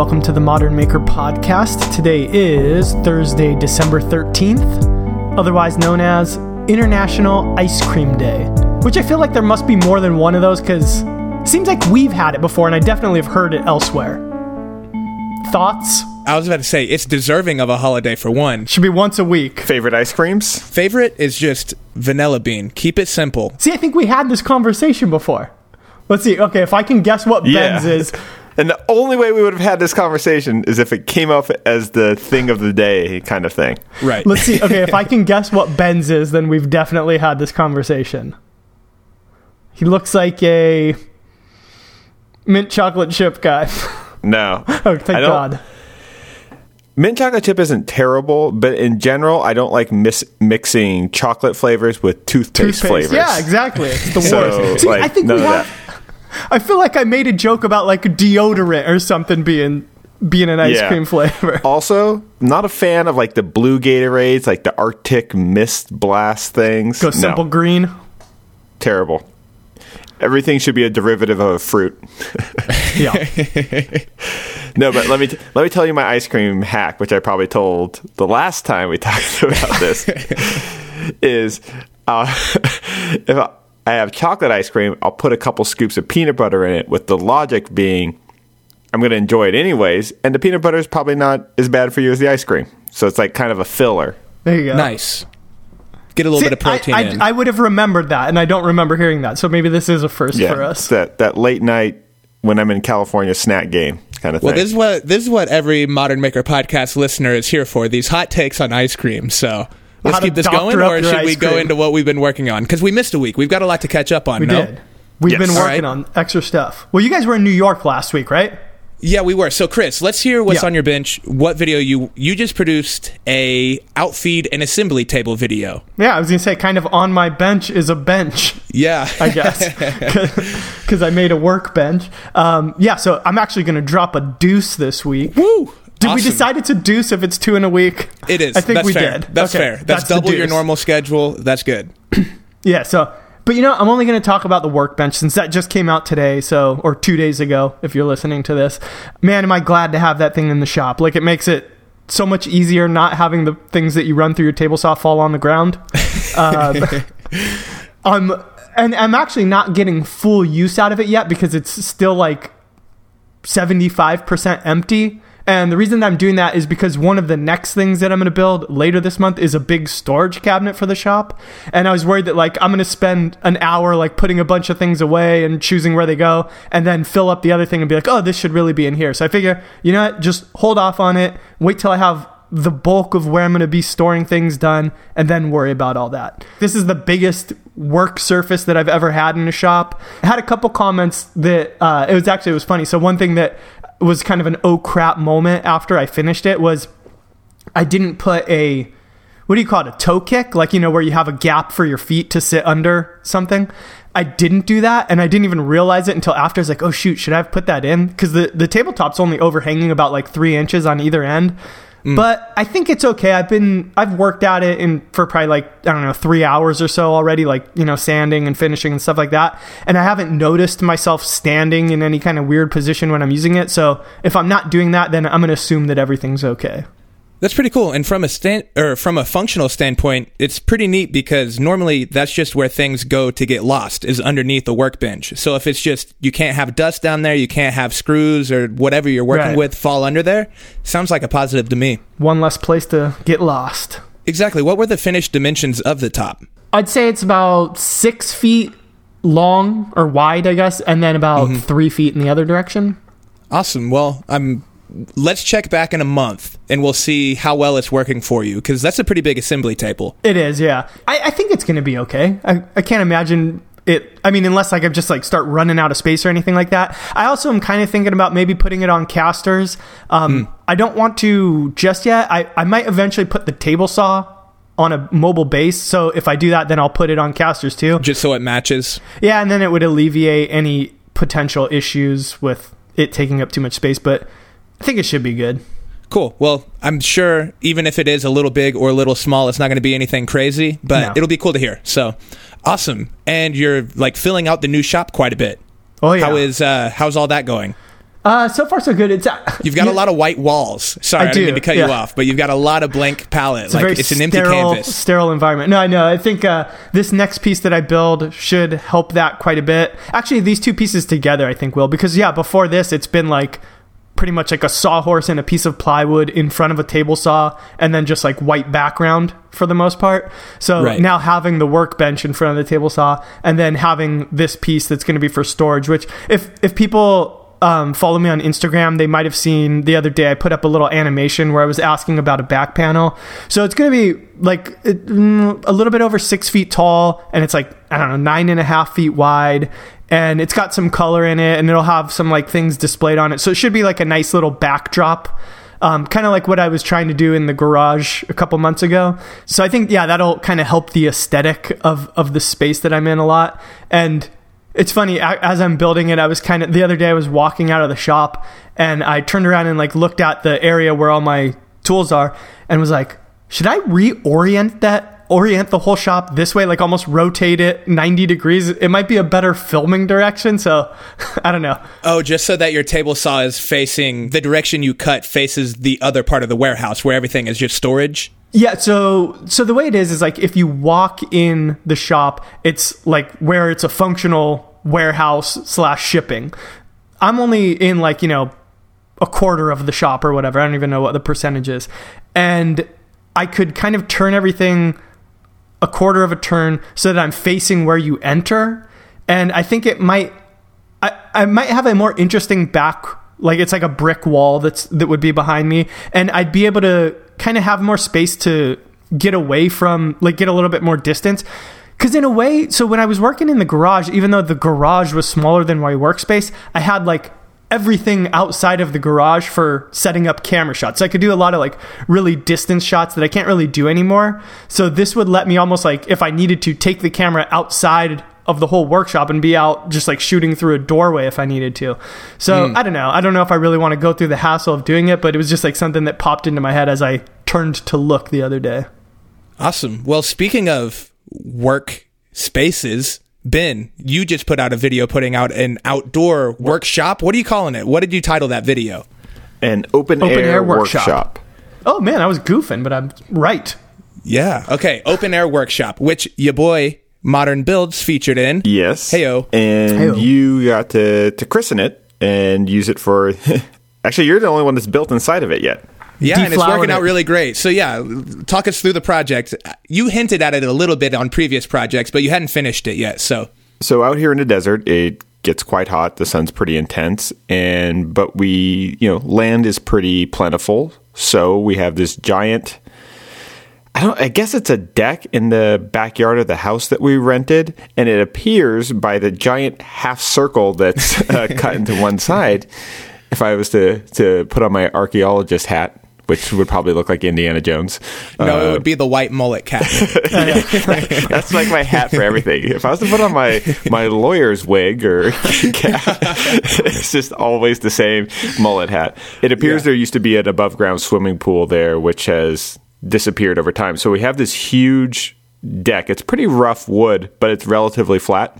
welcome to the Modern Maker Podcast. Today is Thursday, December 13th, otherwise known as International Ice Cream Day, which I feel like there must be more than one of those because it seems like we've had it before and I definitely have heard it elsewhere. Thoughts? I was about to say it's deserving of a holiday for one. Should be once a week. Favorite ice creams? Favorite is just vanilla bean. Keep it simple. See, I think we had this conversation before. Let's see. Okay, if I can guess what Ben's is, And the only way we would have had this conversation is if it came up as the thing of the day kind of thing. Right. let's see. Okay, if I can guess what Ben's is, then we've definitely had this conversation. He looks like a mint chocolate chip guy. No. oh, thank God. Mint chocolate chip isn't terrible, but in general, I don't like mis- mixing chocolate flavors with toothpaste, Toothpaste. flavors. Yeah, exactly. It's the So, worst. See, like, I think none we of have. I feel like I made a joke about like deodorant or something being being an ice Yeah. cream flavor. Also, not a fan of like the blue Gatorades, like the Arctic Mist Blast things. Go No, simple green. terrible. Everything should be a derivative of a fruit. Yeah. No, but let me t- let me tell you my ice cream hack, which I probably told the last time we talked about this. is uh, if I, I have chocolate ice cream, I'll put a couple scoops of peanut butter in it, with the logic being I'm going to enjoy it anyways, and the peanut butter is probably not as bad for you as the ice cream. So it's like kind of a filler. There you go. Nice. Get a little See, bit of protein I, in. I, I would have remembered that, and I don't remember hearing that. So maybe this is a first Yeah, for us. that that late night when I'm in California snack game kind of well, thing. this is what this is what every Modern Maker podcast listener is here for. These hot takes on ice cream. So let's keep this going, or should we go cream. into what we've been working on? Because we missed a week. We've got a lot to catch up on. We no? did. We've Yes. been working right. on extra stuff. Well, you guys were in New York last week, right? Yeah, we were. So, Chris, let's hear what's Yeah. on your bench. What video you you just produced a outfeed and assembly table video? Yeah, I was gonna say, kind of on my bench is a bench, Yeah, I guess, because I made a workbench. Um, yeah, so I'm actually gonna drop a deuce this week. Woo! Did we Awesome. decide it's a deuce if it's two in a week? It is. I think That's we fair. did. That's Okay, fair. That's, the double your normal schedule. That's good. Yeah, so but you know, I'm only going to talk about the workbench since that just came out today, so or 2 days ago if you're listening to this. Man, am I glad to have that thing in the shop. Like it makes it so much easier not having the things that you run through your table saw fall on the ground. Um, um and I'm actually not getting full use out of it yet because it's still like 75% empty. And the reason that I'm doing that is because one of the next things that I'm going to build later this month is a big storage cabinet for the shop. And I was worried that like I'm going to spend an hour like putting a bunch of things away and choosing where they go and then fill up the other thing and be like, "Oh, this should really be in here." So I figure, you know what? Just hold off on it. Wait till I have the bulk of where I'm going to be storing things done and then worry about all that. This is the biggest work surface that I've ever had in a shop. I had a couple comments that uh, it was actually it was funny. So one thing that was kind of an oh crap moment after I finished it was I didn't put a what do you call it a toe kick? Like you know where you have a gap for your feet to sit under something. I didn't do that and i didn't even realize it until after. I was like oh shoot should i have put that in? Because the, the tabletop's only overhanging about like three inches on either end Mm. but i think it's okay. I've been i've worked at it in for probably like i don't know three hours or so already like you know sanding and finishing and stuff like that. And i haven't noticed myself standing in any kind of weird position when i'm using it. So if i'm not doing that then i'm to assume that everything's okay That's pretty cool. And from a stand or from a functional standpoint, it's pretty neat because normally that's just where things go to get lost is underneath the workbench. So if it's just you can't have dust down there, you can't have screws or whatever you're working Right. with fall under there, sounds like a positive to me. one less place to get lost Exactly. What were the finished dimensions of the top? I'd say it's about six feet long or wide, I guess, and then about Mm-hmm. three feet in the other direction. Awesome. Well, I'm. Let's check back in a month and we'll see how well it's working for you because that's a pretty big assembly table. It is, yeah. I, I think it's going to be okay. I, I can't imagine it. I mean, unless like I just like start running out of space or anything like that. I also am kind of thinking about maybe putting it on casters. Um, Hmm. I don't want to just yet. I, I might eventually put the table saw on a mobile base. So if I do that, then I'll put it on casters too. Just so it matches. Yeah, and then it would alleviate any potential issues with it taking up too much space. But I think it should be good. Cool. Well, I'm sure even if it is a little big or a little small, it's not going to be anything crazy, but No. it'll be cool to hear. So, awesome. And you're like filling out the new shop quite a bit. Oh yeah, How is uh how's all that going? Uh, so far so good. It's uh, You've got yeah, a lot of white walls. Sorry, I I, didn't mean to cut yeah. you off, but you've got a lot of blank palette. It's a like very it's an empty sterile, canvas. sterile environment. No, I know. I think uh, this next piece that I build should help that quite a bit. Actually, these two pieces together, I think will because yeah, before this, it's been like pretty much like a sawhorse and a piece of plywood in front of a table saw, and then just like white background for the most part. So Right. now having the workbench in front of the table saw, and then having this piece that's going to be for storage. Which if if people um, follow me on Instagram, they might have seen the other day I put up a little animation where I was asking about a back panel. So it's going to be like it, mm, a little bit over six feet tall, and it's like I don't know nine and a half feet wide, and it's got some color in it, and it'll have some like things displayed on it. So it should be like a nice little backdrop. Um, kind of like what I was trying to do in the garage a couple months ago. So I think, yeah, that'll kind of help the aesthetic of, of the space that I'm in a lot. And it's funny as I'm building it, I was kind of the other day I was walking out of the shop and I turned around and like looked at the area where all my tools are and was like, should I reorient that? Orient the whole shop this way, like almost rotate it 90 degrees. It might be a better filming direction. So I don't know. Oh, just so that your table saw is facing the direction you cut faces the other part of the warehouse where everything is just storage. Yeah, so so the way it is is like if you walk in the shop, it's like where it's a functional warehouse slash shipping. I'm only in like you know a quarter of the shop or whatever. I don't even know what the percentage is, and I could kind of turn everything a quarter of a turn so that I'm facing where you enter, and I think it might I, I might have a more interesting back like it's like a brick wall that's that would be behind me. And I'd be able to kind of have more space to get away from like get a little bit more distance. Cuz in a way so when I was working in the garage even though the garage was smaller than my workspace I had like everything outside of the garage for setting up camera shots. So I could do a lot of like really distance shots that I can't really do anymore. So this would let me almost like if I needed to take the camera outside of the whole workshop and be out just like shooting through a doorway if I needed to. So hmm. I don't know. I don't know if I really want to go through the hassle of doing it, but it was just like something that popped into my head as I turned to look the other day. Awesome. Well, speaking of work spaces, Ben, you just put out a video putting out an outdoor workshop. What are you calling it? What did you title that video? An open, Open air, air workshop. workshop. Oh man, I was goofing, but I'm right. Yeah. Okay. Open air workshop, which your boy Modern Builds featured in. Yes. Heyo. And Heyo. you got to, to christen it and use it for. Actually, you're the only one that's built inside of it yet. Yeah, and it's Deflowered working out it. really great. So yeah, talk us through the project. You hinted at it a little bit on previous projects, but you hadn't finished it yet. So So out here in the desert, it gets quite hot. The sun's pretty intense, and but we, you know, land is pretty plentiful. So we have this giant. I don't. I guess it's a deck in the backyard of the house that we rented, and it appears by the giant half circle that's uh, cut into one side. If I was to to put on my archaeologist hat, which would probably look like Indiana Jones, no, it would be the white mullet cap. That's like my hat for everything. If I was to put on my my lawyer's wig or cap, it's just always the same mullet hat. It appears Yeah. there used to be an above ground swimming pool there, which has disappeared over time. So we have this huge deck. It's pretty rough wood, but it's relatively flat.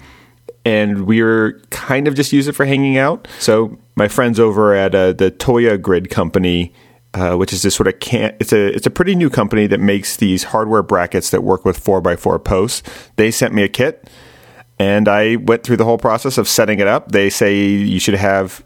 And we were kind of just use it for hanging out. So my friends over at uh, the Toja Grid Company uh, which is this sort of can it's a it's a pretty new company that makes these hardware brackets that work with four x four posts. They sent me a kit, and I went through the whole process of setting it up. They say you should have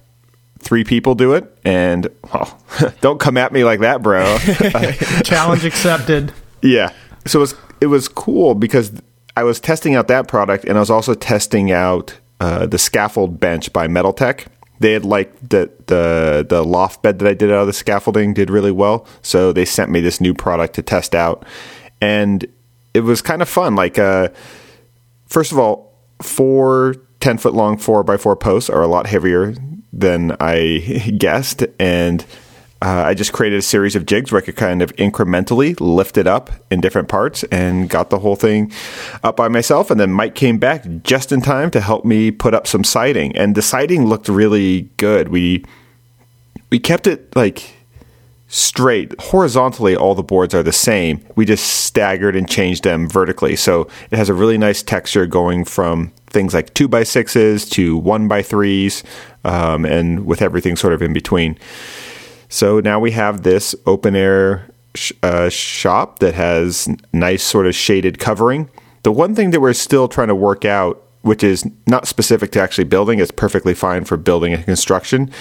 three people do it, and well, don't come at me like that, bro. Challenge accepted. Yeah. So it was it was cool because I was testing out that product and I was also testing out uh, the scaffold bench by MetalTech. They had liked the the the loft bed that I did out of the scaffolding did really well, so they sent me this new product to test out, and it was kind of fun. Like, uh, first of all, four 10 foot long four by four posts are a lot heavier than I guessed, and uh, I just created a series of jigs where I could kind of incrementally lift it up in different parts and got the whole thing up by myself. And then Mike came back just in time to help me put up some siding, and the siding looked really good. We we kept it like straight. Horizontally, all the boards are the same. We just staggered and changed them vertically. So it has a really nice texture going from things like two by sixes to one by threes, um, and with everything sort of in between. So now we have this open air sh- uh, shop that has nice sort of shaded covering. The one thing that we're still trying to work out, which is not specific to actually building, it's perfectly fine for building and construction,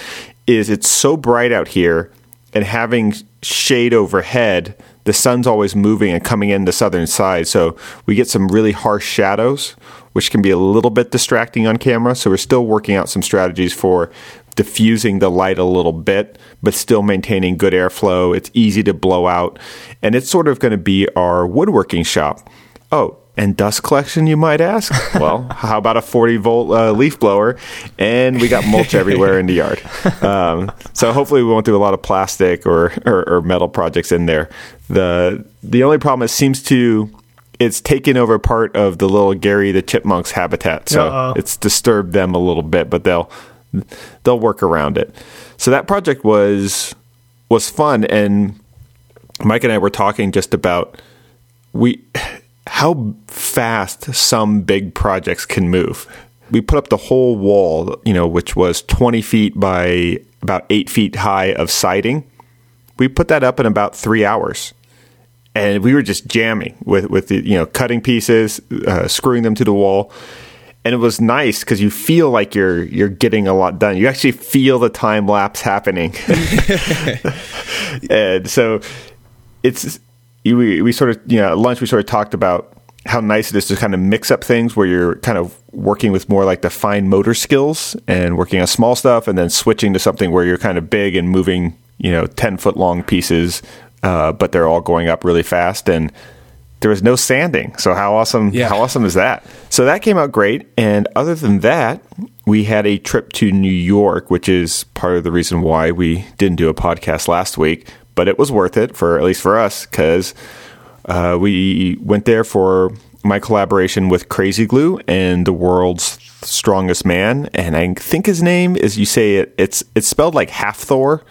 is it's so bright out here and having shade overhead, the sun's always moving and coming in the southern side. So we get some really harsh shadows, which can be a little bit distracting on camera. So we're still working out some strategies for diffusing the light a little bit, but still maintaining good airflow. It's easy to blow out. And it's sort of going to be our woodworking shop. Oh, and dust collection, you might ask? Well, how about a 40 volt uh, leaf blower? And we got mulch everywhere in the yard. Um, so hopefully we won't do a lot of plastic or, or, or metal projects in there. The the only problem is seems to it's taken over part of the little Gary the Chipmunk's habitat, so Uh-oh. it's disturbed them a little bit, but they'll they'll work around it. So that project was was fun, and Mike and I were talking just about we how fast some big projects can move. We put up the whole wall, you know, which was 20 feet by about eight feet high of siding. We put that up in about three hours. And we were just jamming with, with the, you know, cutting pieces, uh, screwing them to the wall. And it was nice because you feel like you're you're getting a lot done. You actually feel the time lapse happening. and so it's we, we sort of you know at lunch we sort of talked about how nice it is to kind of mix up things where you're kind of working with more like the fine motor skills and working on small stuff and then switching to something where you're kind of big and moving you know 10 foot long pieces uh, but they're all going up really fast and there was no sanding. So how awesome Yeah. how awesome is that? So that came out great. And other than that we had a trip to new york which is part of the reason why we didn't do a podcast last week. But it was worth it for at least for us because uh, we went there for my collaboration with Krazy Glue and the world's strongest man, and I think his name is you say it. It's it's spelled like half Thor,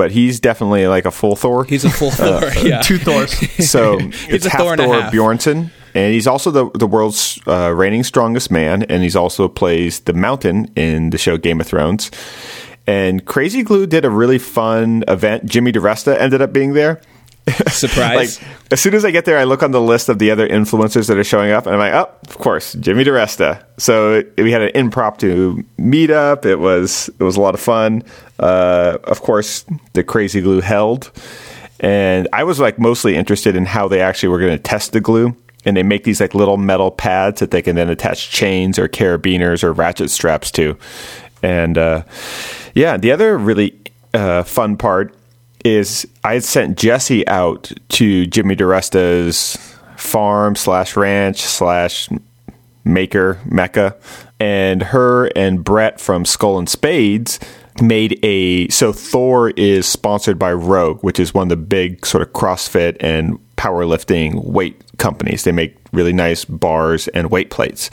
but he's definitely like a full Thor. He's a full Thor. yeah. Two Thors. so it's a half Thor and a Thor half. Bjornsson, and he's also the the world's uh, reigning strongest man, and he's also plays the Mountain in the show Game of Thrones. And Krazy Glue did a really fun event. Jimmy DeResta ended up being there. Surprise. Like as soon as I get there, I look on the list of the other influencers that are showing up, and I'm like, oh, of course, Jimmy DeResta. So we had an impromptu meetup. It was it was a lot of fun. Uh, of course, the Krazy Glue held, and I was like mostly interested in how they actually were going to test the glue. And they make these like little metal pads that they can then attach chains or carabiners or ratchet straps to. And uh, yeah, the other really uh, fun part is I had sent Jesse out to Jimmy DeResta's farm slash ranch slash maker mecca, and her and Brett from Skull and Spades made a so Thor is sponsored by Rogue, which is one of the big sort of CrossFit and powerlifting weight companies. They make really nice bars and weight plates.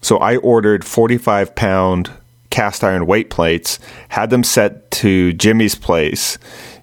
So I ordered 45 pound cast iron weight plates, had them set to Jimmy's place.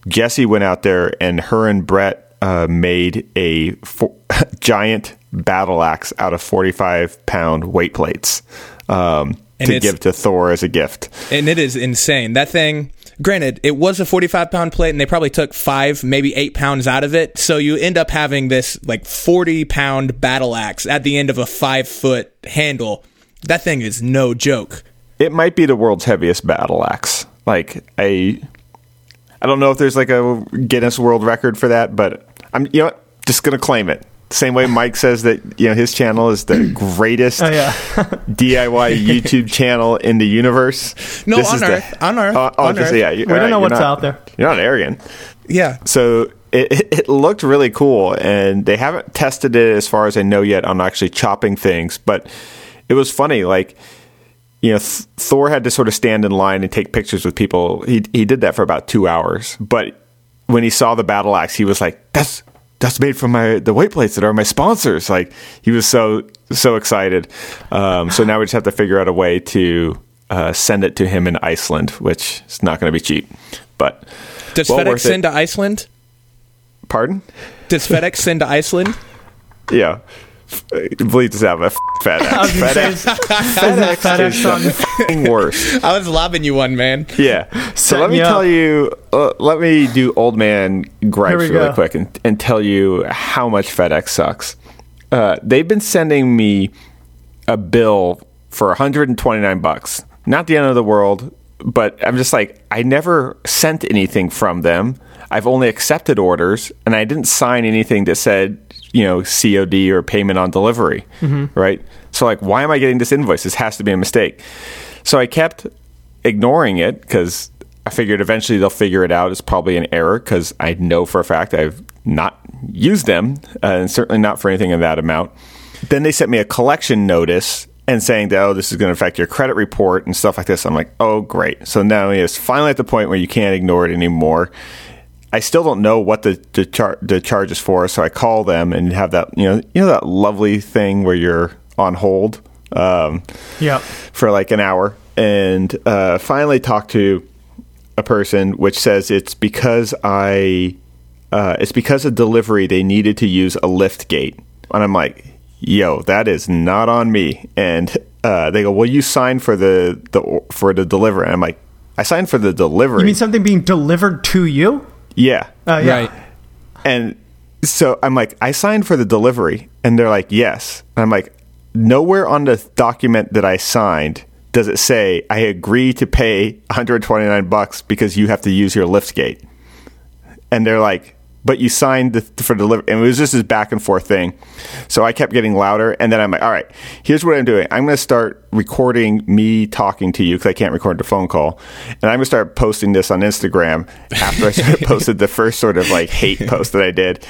Jesse went out there and her and Brett uh, made a giant battle axe out of 45 pound weight plates um, to give to Thor as a gift. and it is insane. That thing, granted, it was a 45 pound plate and they probably took five, maybe eight pounds out of it. So you end up having this like 40 pound battle axe at the end of a five foot handle. That thing is no joke. It might be the world's heaviest battle axe. Like I, I don't know if there's like a Guinness World Record for that, but I'm you know what, just gonna claim it. Same way Mike says that you know his channel is the greatest Oh, yeah. DIY YouTube channel in the universe. No, This on is the- Earth. On Earth. Oh, oh, On just- Earth. yeah, you- We don't alright, know you're what's not- out there. You're not arrogant. Yeah. So it, it, it looked really cool, and they haven't tested it as far as I know yet on actually chopping things. But it was funny, like you know, Th- Thor had to sort of stand in line and take pictures with people. He he did that for about two hours, but when he saw the battle axe, he was like, "That's that's made from my the weight plates that are my sponsors." Like he was so so excited. Um, so now we just have to figure out a way to uh, send it to him in Iceland, which is not going to be cheap, but. Does Well FedEx send to Iceland? Pardon? Does FedEx send to Iceland? Yeah. Bleeds us out, but f- I was FedEx. FedEx, FedEx, FedEx is the on- f***ing worst. I was lobbing you one, man. Yeah. So Setting let me you tell up. you, uh, let me do old man gripes really go. quick and, and tell you how much FedEx sucks. Uh, they've been sending me a bill for 129 bucks. Not the end of the world, but I'm just like, I never sent anything from them. I've only accepted orders, and I didn't sign anything that said, you know, COD or payment on delivery, right? So, like, why am I getting this invoice? This has to be a mistake. So I kept ignoring it because I figured eventually they'll figure it out. It's probably an error because I know for a fact I've not used them, uh, and certainly not for anything in that amount. Then they sent me a collection notice and saying that oh this is going to affect your credit report and stuff like this. I'm like oh great. So now it's finally at the point where you can't ignore it anymore. I still don't know what the the, char- the charge is for, so I call them and have that you know you know that lovely thing where you're on hold. Um, Yep. for like an hour and uh, finally talk to a person which says it's because I uh, it's because of delivery they needed to use a lift gate and I'm like yo that is not on me and uh, they go well you signed for the, the for the delivery and I'm like I signed for the delivery You mean something being delivered to you? Yeah Uh, yeah. Right. and so I'm like, I signed for the delivery. And they're like, yes. And I'm like, nowhere on the document that I signed does it say I agree to pay 129 bucks because you have to use your lift gate. And they're like, but you signed the, for delivery. And it was just this back and forth thing. So I kept getting louder. And then I'm like, all right, here's what I'm doing. I'm going to start recording me talking to you because I can't record the phone call. And I'm going to start posting this on Instagram after I started posted the first sort of like hate post that I did.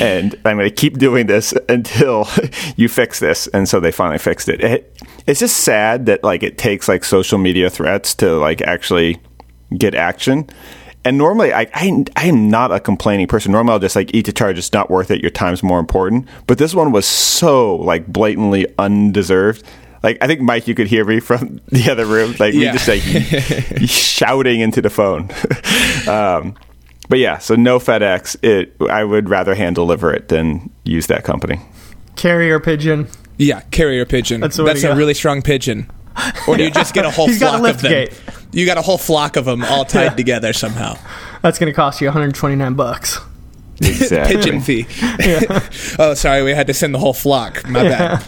And I'm going to keep doing this until you fix this. And so they finally fixed it. it. It's just sad that like it takes like social media threats to like actually get action. And normally, I, I I am not a complaining person. Normally, I'll just like eat the charge. It's not worth it. Your time's more important. But this one was so like blatantly undeserved. Like I think Mike, you could hear me from the other room, like me Yeah. just like shouting into the phone. um, but yeah, so no FedEx. It I would rather hand deliver it than use that company. Carrier pigeon. Yeah, carrier pigeon. That's That's, the way to a go. really strong pigeon. Or do you just get a whole He's got a flock lift of them? gate. You got a whole flock of them all tied Yeah. together somehow. That's going to cost you 129 bucks. Exactly. Pigeon fee. oh, sorry, we had to send the whole flock. My bad.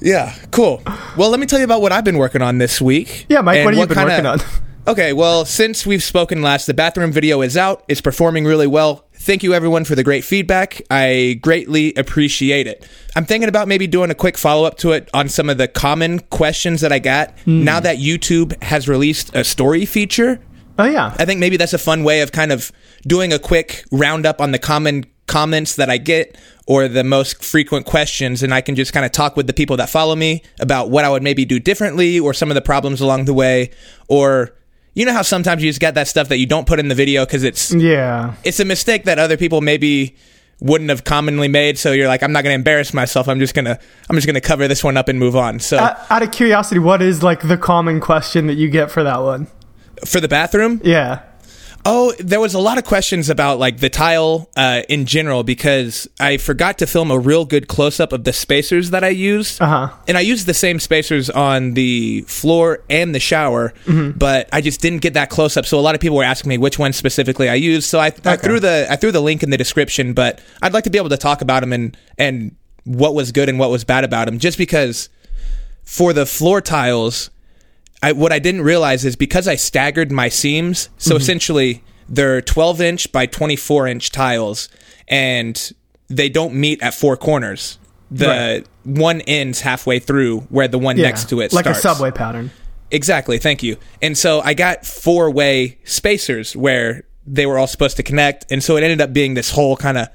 Yeah, cool. Well, let me tell you about what I've been working on this week. Yeah, Mike, what have you been kinda- working on? Okay, well, since we've spoken last, the bathroom video is out. It's performing really well. Thank you, everyone, for the great feedback. I greatly appreciate it. I'm thinking about maybe doing a quick follow up to it on some of the common questions that I got Hmm. now that YouTube has released a story feature. Oh, yeah. I think maybe that's a fun way of kind of doing a quick roundup on the common comments that I get or the most frequent questions. And I can just kind of talk with the people that follow me about what I would maybe do differently or some of the problems along the way. Or, you know how sometimes you just get that stuff that you don't put in the video because it's, Yeah. it's a mistake that other people maybe wouldn't have commonly made. So you're like, I'm not going to embarrass myself. I'm just going to, I'm just going to cover this one up and move on. So Out out of curiosity, what is like the common question that you get for that one? for the bathroom, Yeah. Oh, there was a lot of questions about like the tile uh, in general because I forgot to film a real good close up of the spacers that I used. Uh-huh. And I used the same spacers on the floor and the shower, but I just didn't get that close up. So a lot of people were asking me which one specifically I used. So I, I threw the I threw the link in the description, but I'd like to be able to talk about them and and what was good and what was bad about them, just because for the floor tiles, I, what I didn't realize is because I staggered my seams, so essentially they're 12 inch by 24 inch tiles, and they don't meet at four corners. The Right. one ends halfway through where the one Yeah. next to it like starts. a subway pattern. Exactly. Thank you. And so I got four way spacers where they were all supposed to connect. And so it ended up being this whole kind of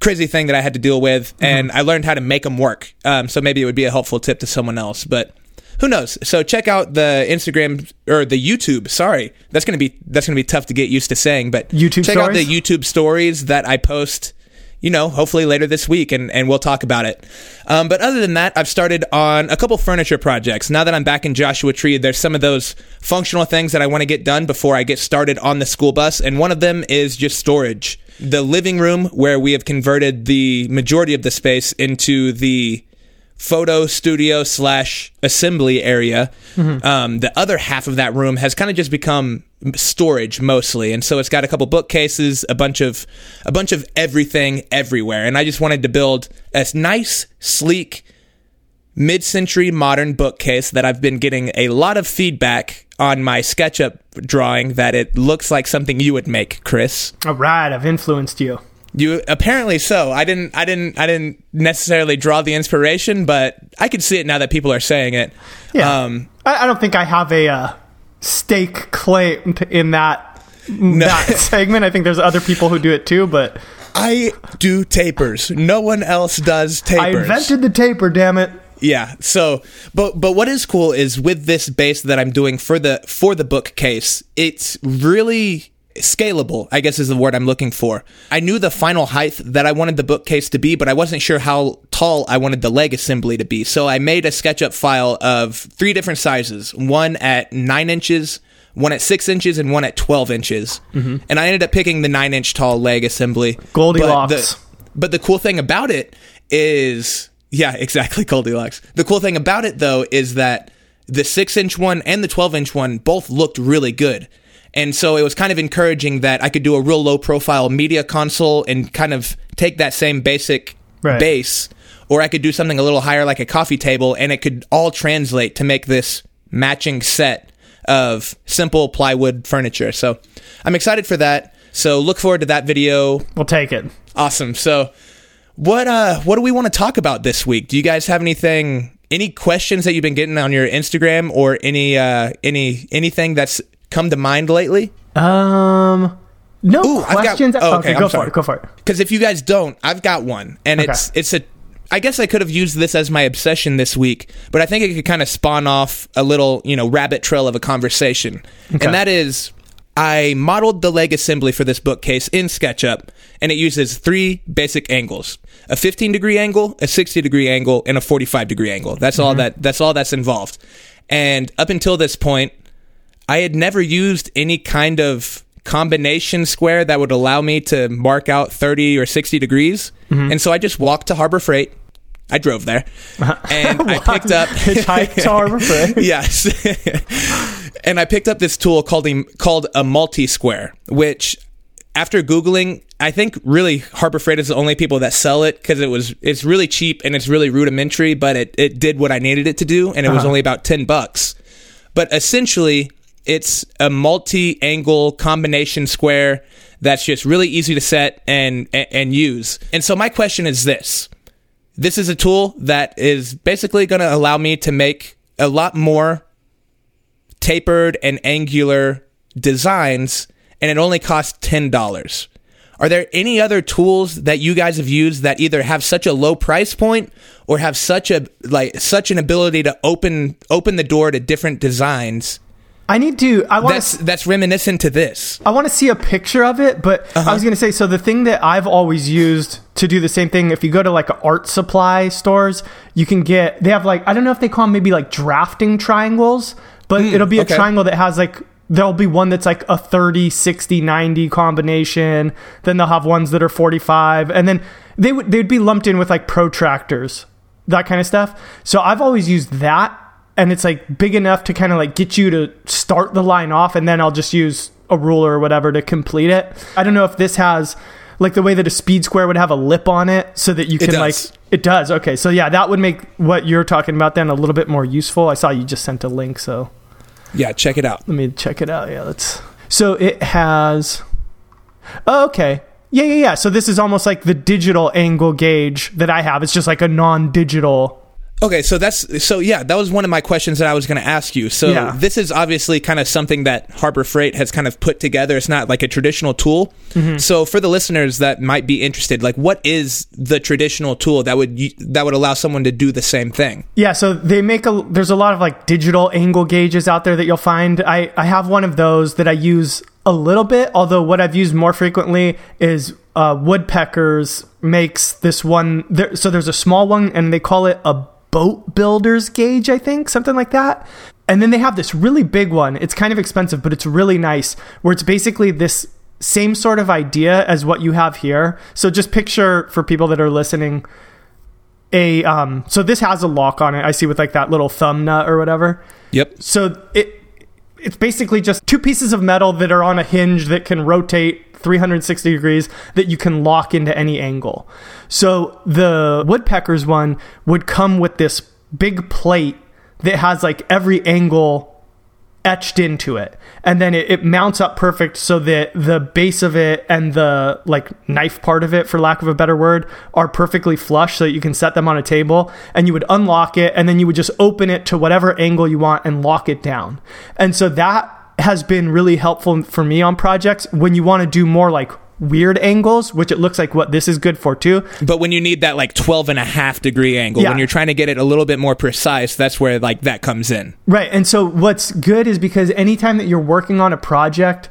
crazy thing that I had to deal with. And I learned how to make them work. Um, so maybe it would be a helpful tip to someone else. But who knows? So check out the Instagram or the YouTube. Sorry, that's gonna be that's gonna be tough to get used to saying. But YouTube check out the YouTube stories that I post. you know, hopefully later this week, and, and we'll talk about it. Um, but other than that, I've started on a couple furniture projects. Now that I'm back in Joshua Tree, there's some of those functional things that I want to get done before I get started on the school bus, and one of them is just storage. The living room, where we have converted the majority of the space into the photo studio slash assembly area. Um, the other half of that room has kind of just become storage mostly, and so it's got a couple bookcases, a bunch of a bunch of everything everywhere. And I just wanted to build a nice, sleek, mid-century modern bookcase that I've been getting a lot of feedback on my SketchUp drawing that it looks like something you would make, Chris. All right, I've influenced you. You apparently so. I didn't. I didn't. I didn't necessarily draw the inspiration, but I can see it now that people are saying it. Yeah. Um, I, I don't think I have a uh, stake claim to- in that that segment. I think there's other people who do it too, but I do tapers. No one else does tapers. I invented the taper. Damn it! Yeah. So, but but what is cool is with this base that I'm doing for the for the bookcase, it's really scalable. I guess is the word I'm looking for. I knew the final height that I wanted the bookcase to be, but I wasn't sure how tall I wanted the leg assembly to be. So I made a SketchUp file of three different sizes: one at nine inches. One at six inches and one at twelve inches, mm-hmm. and I ended up picking the nine-inch tall leg assembly. But Goldilocks. the- but the cool thing about it is, yeah, exactly, Goldilocks. The cool thing about it, though, is that the six inch one and the 12 inch one both looked really good. And so it was kind of encouraging that I could do a real low profile media console and kind of take that same basic Right. base, or I could do something a little higher like a coffee table, and it could all translate to make this matching set of simple plywood furniture. So I'm excited for that. So look forward to that video We'll take it. Awesome. So, what uh, what do we want to talk about this week? Do you guys have anything, any questions that you've been getting on your Instagram, or any uh, any anything that's come to mind lately? Um, no Ooh, I've got- questions. oh, okay, go I'm for it. Go for it. Because if you guys don't, I've got one, and Okay. it's it's a. I guess I could have used this as my obsession this week, but I think it could kind of spawn off a little, you know, rabbit trail of a conversation, Okay. and that is. I modeled the leg assembly for this bookcase in SketchUp, and it uses three basic angles: a 15 degree angle, a 60 degree angle, and a 45 degree angle. That's all that. That's all that's involved. And up until this point, I had never used any kind of combination square that would allow me to mark out 30 or 60 degrees. Mm-hmm. And so I just walked to Harbor Freight. I drove there and I picked up Hitchhike to Harbor Freight. yes. and I picked up this tool called a, called a multi-square, which after googling, I think really Harbor Freight is the only people that sell it because it was it's really cheap and it's really rudimentary, but it it did what I needed it to do, and it was uh-huh. only about ten bucks. But essentially, it's a multi-angle combination square that's just really easy to set and and, and use. And so my question is this: This is a tool that is basically going to allow me to make a lot more tapered and angular designs, and it only costs ten dollars. Are there any other tools that you guys have used that either have such a low price point or have such a like such an ability to open open the door to different designs I need to. I want that's to. that's reminiscent to this? I want to see a picture of it, but Uh-huh. I was going to say so the thing that I've always used to do the same thing if you go to like art supply stores, you can get they have like I don't know if they call them maybe like drafting triangles, but it'll be a okay. triangle that has like there'll be one that's like a 30 60 90 combination, then they'll have ones that are 45 and then they would they'd be lumped in with like protractors, that kind of stuff. So I've always used that and it's like big enough to kind of like get you to start the line off and then I'll just use a ruler or whatever to complete it. I don't know if this has like the way that a speed square would have a lip on it so that you can does. like it does. Okay. So yeah, that would make what you're talking about then a little bit more useful. I saw you just sent a link, so Yeah, check it out. let me check it out. Yeah, let's So it has Oh, okay. Yeah, yeah, yeah. So this is almost like the digital angle gauge that I have. It's just like a non-digital Okay, so that's so yeah, that was one of my questions that I was going to ask you. So Yeah. this is obviously kind of something that Harbor Freight has kind of put together. It's not like a traditional tool. Mm-hmm. So for the listeners that might be interested, like what is the traditional tool that would that would allow someone to do the same thing? Yeah, so they make a there's a lot of like digital angle gauges out there that you'll find. I I have one of those that I use a little bit, although what I've used more frequently is uh, Woodpeckers makes this one. There, so there's a small one, and they call it a boat builder's gauge, I think, something like that. And then they have this really big one. It's kind of expensive, but it's really nice, where it's basically this same sort of idea as what you have here. So just picture for people that are listening a um so this has a lock on it. I see with like that little thumb nut or whatever. Yep. So it it's basically just two pieces of metal that are on a hinge that can rotate 360 degrees that you can lock into any angle. So the woodpeckers one would come with this big plate that has like every angle etched into it. And then it, it, mounts up perfect so that the base of it and the like knife part of it for lack of a better word are perfectly flush so that you can set them on a table. And you would unlock it and then you would just open it to whatever angle you want and lock it down. And so that has been really helpful for me on projects when you want to do more like weird angles, which it looks like what this is good for too. But when you need that like 12 and a half degree angle, yeah. when you're trying to get it a little bit more precise, that's where like that comes in. Right. And so what's good is because anytime that you're working on a project,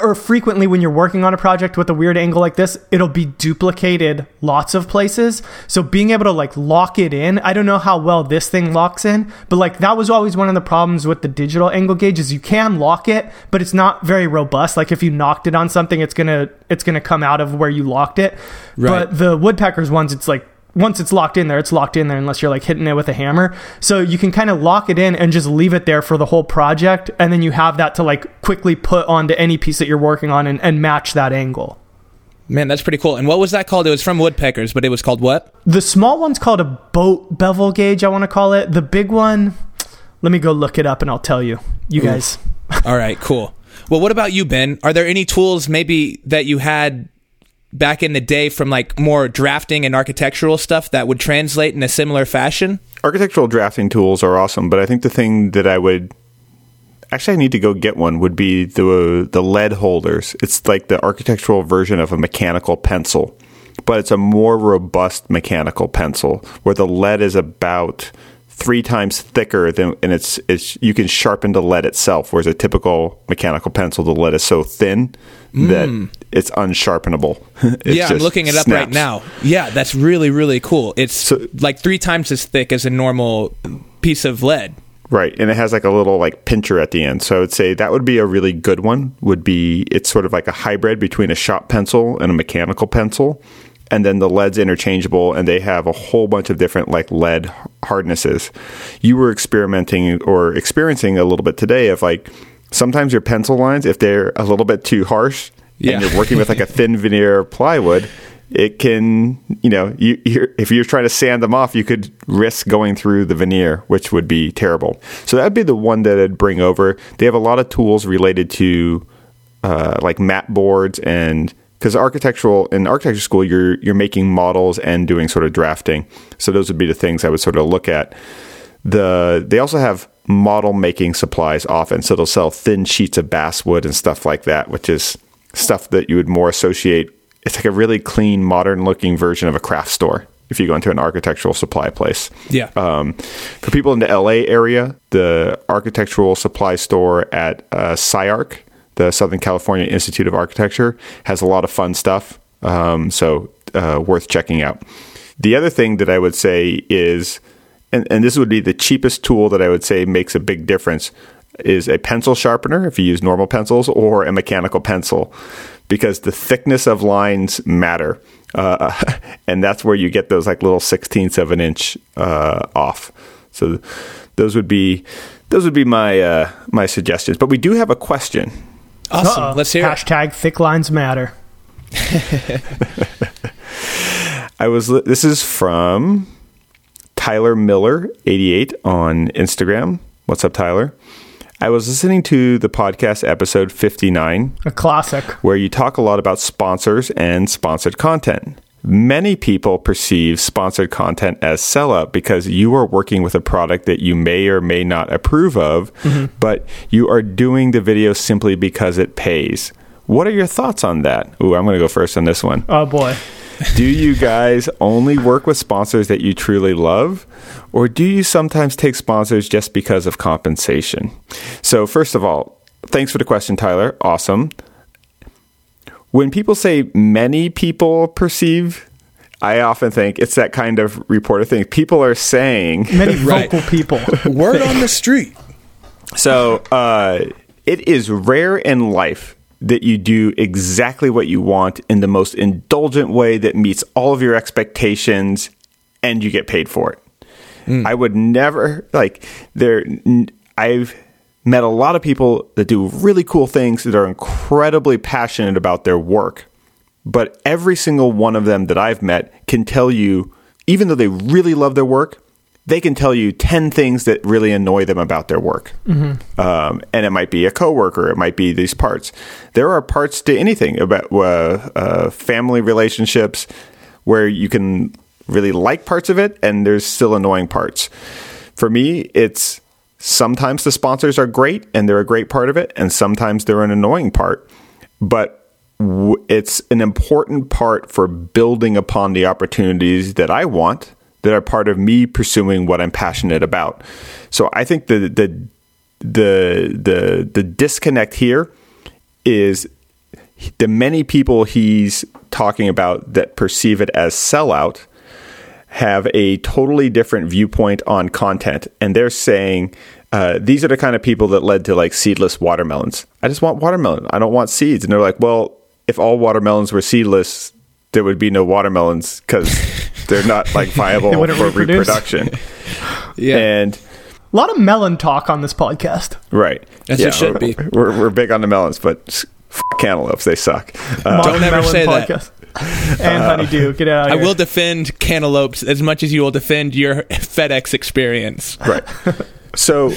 or frequently when you're working on a project with a weird angle like this, it'll be duplicated lots of places. So being able to like lock it in, I don't know how well this thing locks in, but like that was always one of the problems with the digital angle gauge is you can lock it, but it's not very robust. Like if you knocked it on something, it's gonna it's gonna come out of where you locked it. Right. But the woodpeckers ones, it's like once it's locked in there, it's locked in there unless you're like hitting it with a hammer. So you can kind of lock it in and just leave it there for the whole project. And then you have that to like quickly put onto any piece that you're working on and, and match that angle. Man, that's pretty cool. And what was that called? It was from Woodpeckers, but it was called what? The small one's called a boat bevel gauge, I want to call it. The big one, let me go look it up and I'll tell you. You guys. All right, cool. Well, what about you, Ben? Are there any tools maybe that you had back in the day from like more drafting and architectural stuff that would translate in a similar fashion? Architectural drafting tools are awesome, but I think the thing that I would actually I need to go get one would be the the lead holders. It's like the architectural version of a mechanical pencil, but it's a more robust mechanical pencil where the lead is about three times thicker than and it's it's you can sharpen the lead itself whereas a typical mechanical pencil the lead is so thin mm. that it's unsharpenable. Yeah i'm looking it up snaps. right now. Yeah that's really really cool. It's so, like three times as thick as a normal piece of lead. Right and it has like a little like pincher at the end. So i would say that would be a really good one would be it's sort of like a hybrid between a shop pencil and a mechanical pencil and then the lead's interchangeable and they have a whole bunch of different like lead hardnesses. You were experimenting or experiencing a little bit today of like sometimes your pencil lines if they're a little bit too harsh yeah. and you're working with like a thin veneer plywood it can you know you if you're trying to sand them off you could risk going through the veneer which would be terrible. So that would be the one that i'd bring over. They have a lot of tools related to uh, like mat boards and because architectural in architecture school you're you're making models and doing sort of drafting. So those would be the things I would sort of look at. The they also have model making supplies often, so they'll sell thin sheets of basswood and stuff like that, which is stuff that you would more associate. It's like a really clean, modern looking version of a craft store if you go into an architectural supply place. Yeah. Um, for people in the LA area, the architectural supply store at uh, SCI-Arc the Southern California Institute of Architecture has a lot of fun stuff. Um, so uh, worth checking out. The other thing that I would say is, and, and this would be the cheapest tool that I would say makes a big difference, is a pencil sharpener if you use normal pencils or a mechanical pencil, because the thickness of lines matter. Uh, and that's where you get those like little sixteenths of an inch uh, off. So those would be those would be my uh, my suggestions. But we do have a question Awesome. Uh-oh. Let's hear Hashtag it. thick lines matter. I was. This is from Tyler Miller, eighty-eight on Instagram. What's up, Tyler? I was listening to the podcast episode 59, a classic, where you talk a lot about sponsors and sponsored content. Many people perceive sponsored content as sellout because you are working with a product that you may or may not approve of, mm-hmm. but you are doing the video simply because it pays. What are your thoughts on that? Ooh, I'm going to go first on this one. Oh boy. do you guys only work with sponsors that you truly love? Or do you sometimes take sponsors just because of compensation? So, first of all, thanks for the question, Tyler. Awesome when people say many people perceive, I often think it's that kind of reporter thing. People are saying Many Right. vocal people. Word on the street. So uh, it is rare in life that you do exactly what you want in the most indulgent way that meets all of your expectations and you get paid for it. I would never like there. I've met a lot of people that do really cool things that are incredibly passionate about their work, but every single one of them that I've met can tell you, even though they really love their work, they can tell you 10 things that really annoy them about their work. Um, and it might be a coworker, it might be these parts. There are parts to anything about uh, uh, family relationships where you can really like parts of it and there's still annoying parts. For me, it's sometimes the sponsors are great and they're a great part of it, and sometimes they're an annoying part. But w- it's an important part for building upon the opportunities that I want that are part of me pursuing what I'm passionate about. So I think the the the the the disconnect here is the many people he's talking about that perceive it as sellout have a totally different viewpoint on content and they're saying uh, these are the kind of people that led to like seedless watermelons i just want watermelon i don't want seeds and they're like well if all watermelons were seedless there would be no watermelons because they're not like viable for wouldn't reproduce. reproduction Yeah. and A lot of melon talk on this podcast. right As it should be. we're, we're big on the melons but s- f- cantaloupes they suck uh, Don't ever melon say that. Podcast. and honeydew, get out I of here. will defend cantaloupes as much as you will defend your FedEx experience. right. So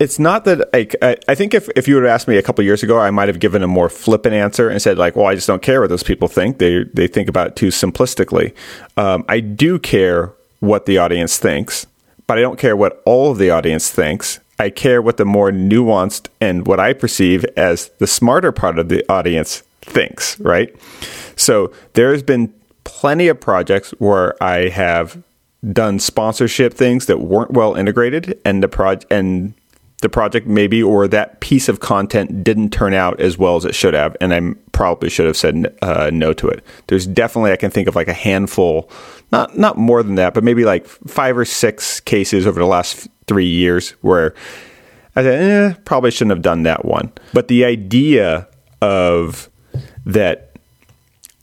it's not that like, I, I think if, if you would have asked me a couple years ago, I might have given a more flippant answer and said like, well, I just don't care what those people think. They they think about it too simplistically. Um, I do care what the audience thinks, but I don't care what all of the audience thinks. I care what the more nuanced and what I perceive as the smarter part of the audience thinks, right? So there has been plenty of projects where I have done sponsorship things that weren't well integrated and the project and the project maybe or that piece of content didn't turn out as well as it should have and I probably should have said uh, no to it. There's definitely I can think of like a handful not not more than that but maybe like 5 or 6 cases over the last 3 years where I said, eh, probably shouldn't have done that one. But the idea of that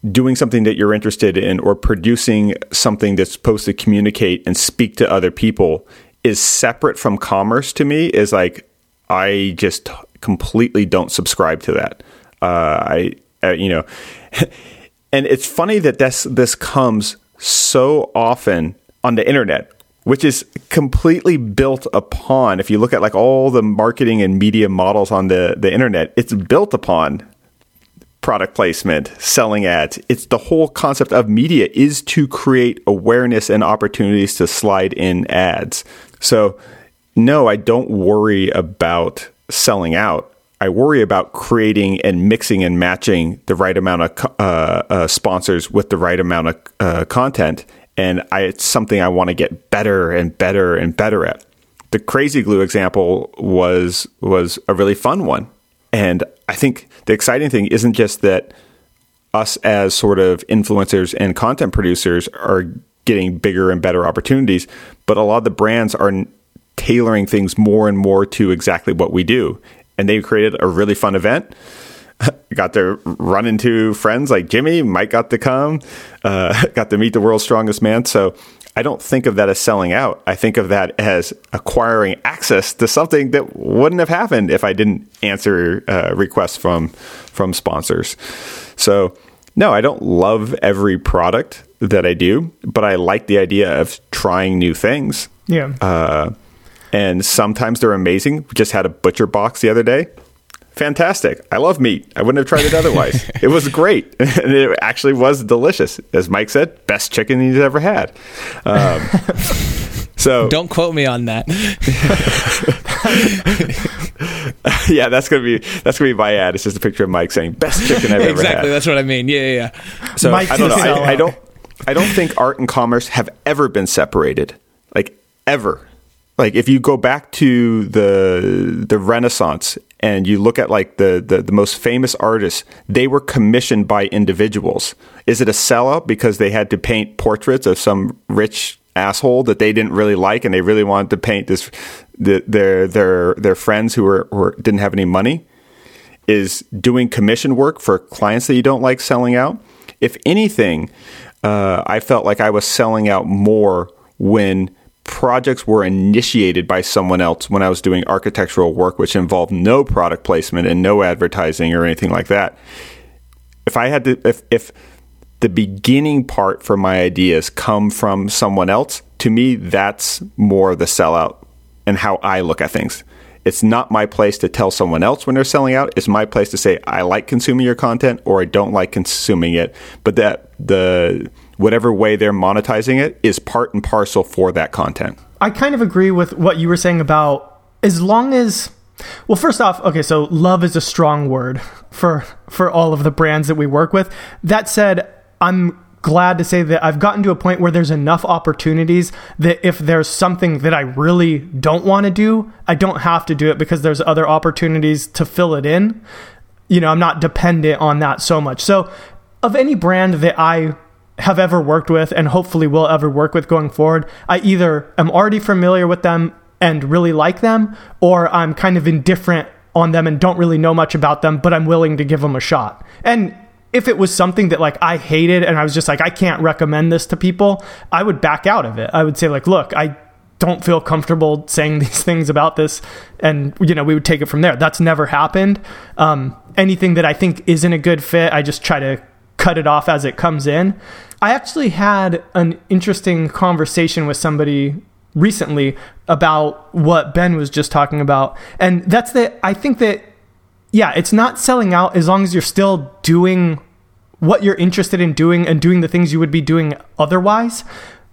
doing something that you're interested in or producing something that's supposed to communicate and speak to other people is separate from commerce to me is like I just completely don't subscribe to that. Uh, I uh, you know, and it's funny that this this comes so often on the internet which is completely built upon if you look at like all the marketing and media models on the the internet it's built upon product placement, selling ads. It's the whole concept of media is to create awareness and opportunities to slide in ads. So, no, I don't worry about selling out. I worry about creating and mixing and matching the right amount of uh, uh, sponsors with the right amount of uh, content. And I, it's something I want to get better and better and better at. The Krazy Glue example was was a really fun one. And I think the exciting thing isn't just that us as sort of influencers and content producers are getting bigger and better opportunities, but a lot of the brands are tailoring things more and more to exactly what we do. And they created a really fun event. got to run into friends like Jimmy. Mike got to come. Uh, got to meet the world's strongest man. So I don't think of that as selling out. I think of that as acquiring access to something that wouldn't have happened if I didn't answer uh, requests from from sponsors. So no, I don't love every product that I do, but I like the idea of trying new things. Yeah. Uh, and sometimes they're amazing. We just had a ButcherBox the other day. Fantastic. I love meat. I wouldn't have tried it otherwise. it was great. and it actually was delicious. As Mike said, best chicken he's ever had. Um, so Don't quote me on that. yeah, that's gonna be that's gonna be my ad. It's just a picture of Mike saying best chicken I've ever exactly. had. That's what I mean. Yeah, yeah, yeah. So Mike's I don't know. I, I don't. I don't think art and commerce have ever been separated, like ever. Like if you go back to the the Renaissance and you look at like the, the the most famous artists, they were commissioned by individuals. Is it a sellout because they had to paint portraits of some rich asshole that they didn't really like, and they really wanted to paint this the, their their their friends who were, didn't have any money? Is doing commission work for clients that you don't like selling out? If anything, uh, I felt like I was selling out more when projects were initiated by someone else when I was doing architectural work, which involved no product placement and no advertising or anything like that. If I had to, if, if the beginning part for my ideas come from someone else, to me, that's more the sellout and how I look at things. It's not my place to tell someone else when they're selling out. It's my place to say I like consuming your content or I don't like consuming it. But that the whatever way they're monetizing it is part and parcel for that content. I kind of agree with what you were saying about as long as well first off okay so love is a strong word for for all of the brands that we work with that said i'm glad to say that I've gotten to a point where there's enough opportunities that if there's something that I really don't want to do, I don't have to do it because there's other opportunities to fill it in. You know, I'm not dependent on that so much. So, of any brand that I have ever worked with and hopefully will ever work with going forward, I either am already familiar with them and really like them, or I'm kind of indifferent on them and don't really know much about them, but I'm willing to give them a shot. And if it was something that like I hated and I was just like I can't recommend this to people, I would back out of it. I would say like, look, I don't feel comfortable saying these things about this and you know we would take it from there that's never happened um, anything that i think isn't a good fit i just try to cut it off as it comes in i actually had an interesting conversation with somebody recently about what ben was just talking about and that's that i think that yeah, it's not selling out as long as you're still doing what you're interested in doing and doing the things you would be doing otherwise.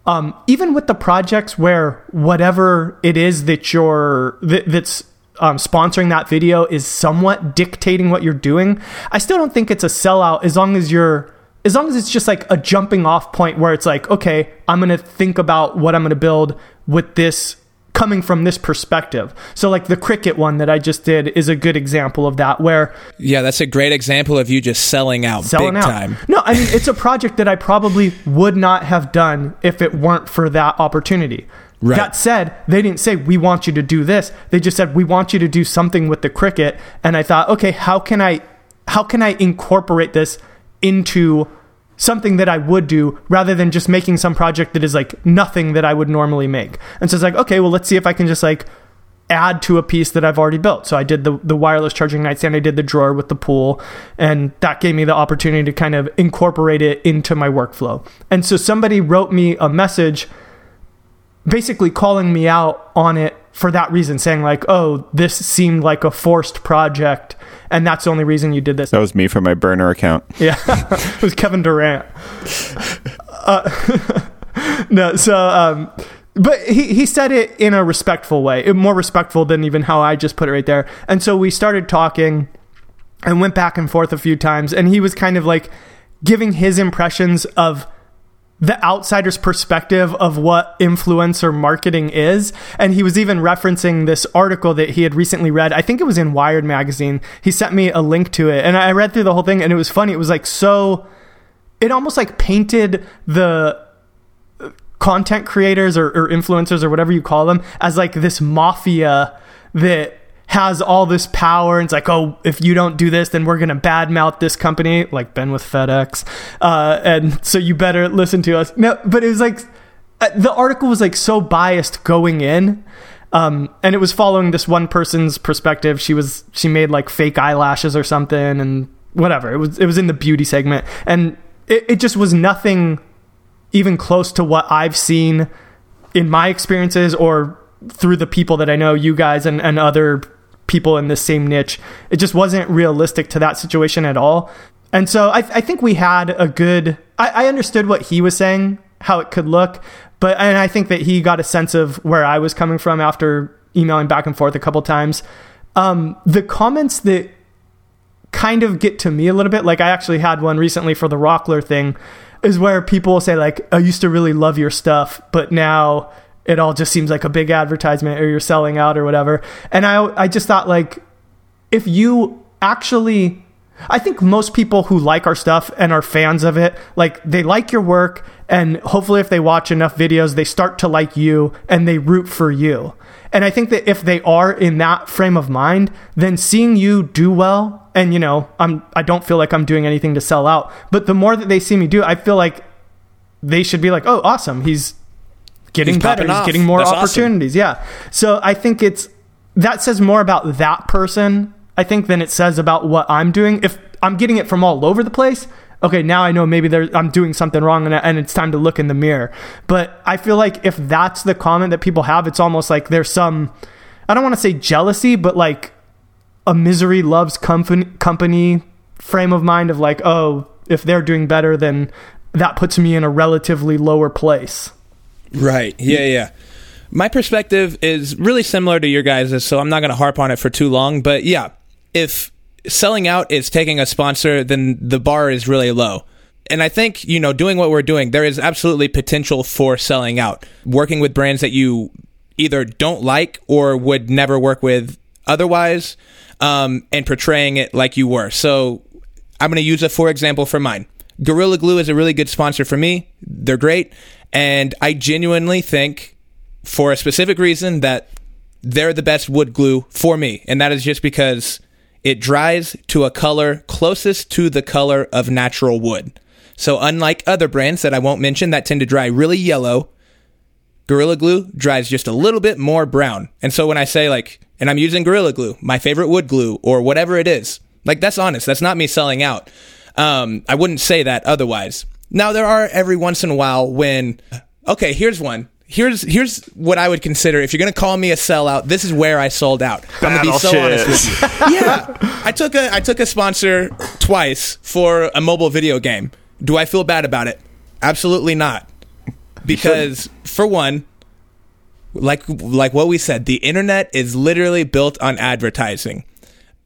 Um, even with the projects where whatever it is that you're that, that's um, sponsoring that video is somewhat dictating what you're doing, I still don't think it's a sellout as long as you're as long as it's just like a jumping off point where it's like, okay, I'm gonna think about what I'm gonna build with this coming from this perspective. So like the Cricut one that I just did is a good example of that where Yeah, that's a great example of you just selling out selling big out. time. No, I mean it's a project that I probably would not have done if it weren't for that opportunity. Right. That said, they didn't say we want you to do this. They just said we want you to do something with the Cricut. and I thought, "Okay, how can I how can I incorporate this into something that I would do rather than just making some project that is like nothing that I would normally make. And so it's like, okay, well, let's see if I can just like add to a piece that I've already built. So I did the the wireless charging nightstand, I did the drawer with the pool, and that gave me the opportunity to kind of incorporate it into my workflow. And so somebody wrote me a message basically calling me out on it for that reason, saying like, "Oh, this seemed like a forced project." and that's the only reason you did this. That was me for my burner account. Yeah, it was Kevin Durant. Uh, no, so um, but he he said it in a respectful way, more respectful than even how I just put it right there. And so we started talking and went back and forth a few times, and he was kind of like giving his impressions of the outsider's perspective of what influencer marketing is. And he was even referencing this article that he had recently read. I think it was in Wired magazine. He sent me a link to it and I read through the whole thing and it was funny. It was like so, it almost like painted the content creators or, or influencers or whatever you call them as like this mafia that has all this power and it's like, oh, if you don't do this, then we're gonna badmouth this company, like Ben with FedEx, uh, and so you better listen to us. No, but it was like uh, the article was like so biased going in. Um, and it was following this one person's perspective. She was she made like fake eyelashes or something, and whatever. It was it was in the beauty segment, and it, it just was nothing even close to what I've seen in my experiences or through the people that I know, you guys and, and other people in the same niche. It just wasn't realistic to that situation at all. And so I, I think we had a good, I, I understood what he was saying, how it could look, but, and I think that he got a sense of where I was coming from after emailing back and forth a couple times. Um, the comments that kind of get to me a little bit, like I actually had one recently for the Rockler thing, is where people say like, I used to really love your stuff, but now it all just seems like a big advertisement or you're selling out or whatever. And I I just thought like if you actually I think most people who like our stuff and are fans of it, like they like your work and hopefully if they watch enough videos, they start to like you and they root for you. And I think that if they are in that frame of mind, then seeing you do well and you know, I'm I don't feel like I'm doing anything to sell out, but the more that they see me do, I feel like they should be like, "Oh, awesome. He's getting He's better. He's getting more That's awesome. opportunities." Yeah. So I think it's that says more about that person, I think, than it says about what I'm doing. If I'm getting it from all over the place, okay, now I know maybe there, I'm doing something wrong and, and it's time to look in the mirror. But I feel like if that's the comment that people have, it's almost like there's some, I don't want to say jealousy, but like a misery loves company, company frame of mind of like, oh, if they're doing better, then that puts me in a relatively lower place. Right. Yeah, yeah. My perspective is really similar to your guys', so I'm not going to harp on it for too long. But yeah, if selling out is taking a sponsor, then the bar is really low. And I think, you know, doing what we're doing, there is absolutely potential for selling out. Working with brands that you either don't like or would never work with otherwise, um, and portraying it like you were. So I'm going to use a for example for mine. Gorilla Glue is a really good sponsor for me. They're great. And I genuinely think, for a specific reason, that they're the best wood glue for me. And that is just because it dries to a color closest to the color of natural wood. So, unlike other brands that I won't mention that tend to dry really yellow, Gorilla Glue dries just a little bit more brown. And so when I say like, and I'm using Gorilla Glue, my favorite wood glue, or whatever it is, like that's honest. That's not me selling out. Um, I wouldn't say that otherwise. Now there are every once in a while when, okay, here's one. Here's here's what I would consider if you're gonna call me a sellout. This is where I sold out. I'm gonna be so honest with you. Yeah, I took a I took a sponsor twice for a mobile video game. Do I feel bad about it? Absolutely not. Because for one, like like what we said, the internet is literally built on advertising.